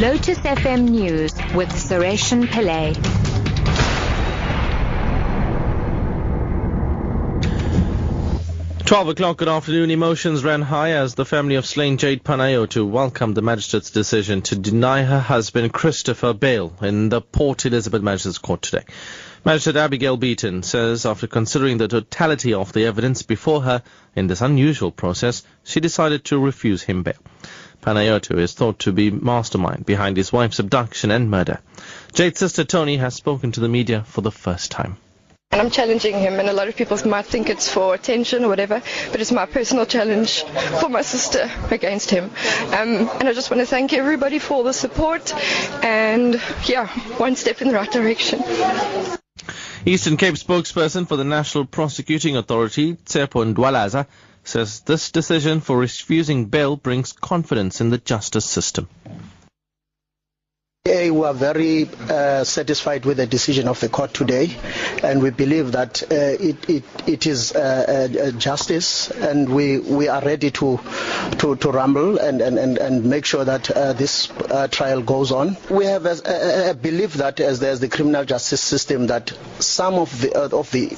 Lotus FM News with Sareshen Pillay. Twelve o'clock good afternoon. Emotions ran high as the family of slain Jayde Panayiotou welcomed the magistrate's decision to deny her husband Christopher bail in the Port Elizabeth Magistrates Court today. Magistrate Abigail Beaton says after considering the totality of the evidence before her in this unusual process, she decided to refuse him bail. Panayiotou is thought to be mastermind behind his wife's abduction and murder. Jayde's sister Tony has spoken to the media for the first time. And I'm challenging him, and a lot of people might think it's for attention or whatever, but it's my personal challenge for my sister against him. Um, and I just want to thank everybody for all the support, and yeah, one step in the right direction. Eastern Cape spokesperson for the National Prosecuting Authority, Tsepo Ndwalaza, says this decision for refusing bail brings confidence in the justice system. We are very uh, satisfied with the decision of the court today, and we believe that uh, it, it, it is uh, uh justice, and we, we are ready to to, to rumble and, and, and, and make sure that uh, this uh, trial goes on. We have a, a, belief that as there's the criminal justice system, that some of the of the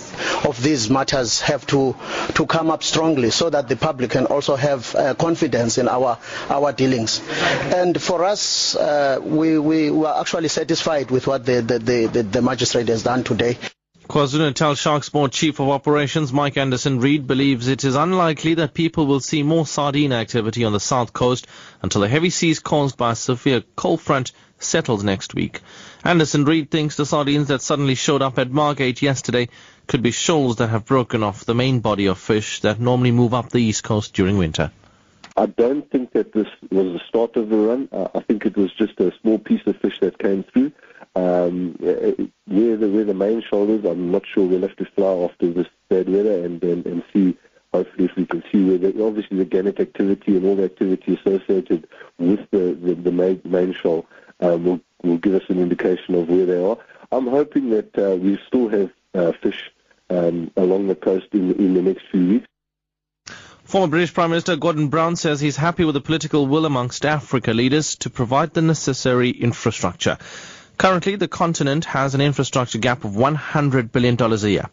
of these matters have to to come up strongly, so that the public can also have confidence in our our dealings. And for us, we, we we were actually satisfied with what the, the, the, the magistrate has done today. KwaZulu-Natal Board Chief of Operations Mike Anderson-Reade believes it is unlikely that people will see more sardine activity on the south coast until the heavy seas caused by a severe cold front settles next week. Anderson Reid thinks the sardines that suddenly showed up at Margate yesterday could be shoals that have broken off the main body of fish that normally move up the east coast during winter. I don't think that this was the start of the run. Uh, I think it was just a small piece of fish that came through. Um, where the where the main shoulders, I'm not sure. We'll have to fly after this bad weather and, and and see. Hopefully, if we can see where the, obviously the gannet activity and all the activity associated with the the, the main main shoal um, will will give us an indication of where they are. I'm hoping that uh, we still have uh, fish um, along the coast in in the next few weeks. Former British Prime Minister Gordon Brown says he's happy with the political will amongst Africa leaders to provide the necessary infrastructure. Currently, the continent has an infrastructure gap of $100 billion a year.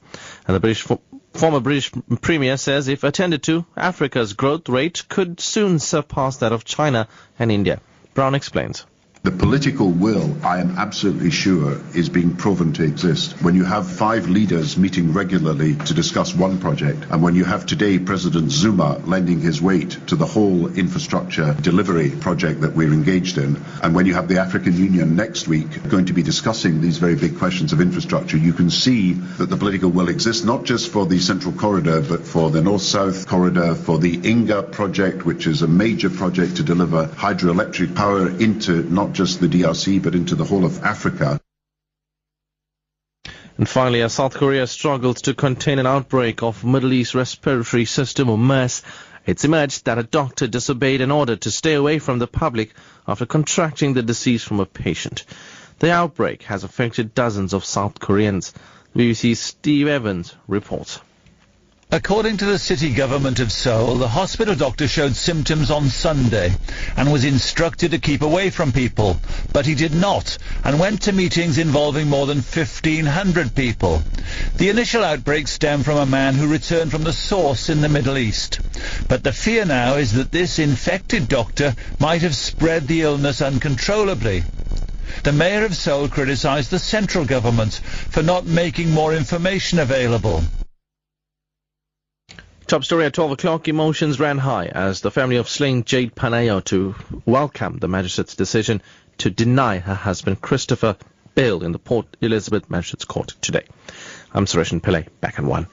And the British, former British Premier says if attended to, Africa's growth rate could soon surpass that of China and India. Brown explains. The political will, I am absolutely sure, is being proven to exist. When you have five leaders meeting regularly to discuss one project, and when you have today President Zuma lending his weight to the whole infrastructure delivery project that we're engaged in, and when you have the African Union next week going to be discussing these very big questions of infrastructure, you can see that the political will exists not just for the Central Corridor, but for the North-South Corridor, for the Inga project, which is a major project to deliver hydroelectric power into just the DRC but into the whole of Africa. And finally, as South Korea struggles to contain an outbreak of Middle East Respiratory System or MERS, it's emerged that a doctor disobeyed an order to stay away from the public after contracting the disease from a patient. The outbreak has affected dozens of South Koreans. BBC's Steve Evans reports. According to the city government of Seoul, the hospital doctor showed symptoms on Sunday and was instructed to keep away from people, but he did not and went to meetings involving more than 1,500 people. The initial outbreak stemmed from a man who returned from the source in the Middle East. But the fear now is that this infected doctor might have spread the illness uncontrollably. The mayor of Seoul criticized the central government for not making more information available. Top story at 12 o'clock. Emotions ran high as the family of slain Jayde Panayiotou welcomed the magistrate's decision to deny her husband Christopher bail in the Port Elizabeth Magistrates Court today. I'm Suresh Pillay, back in one.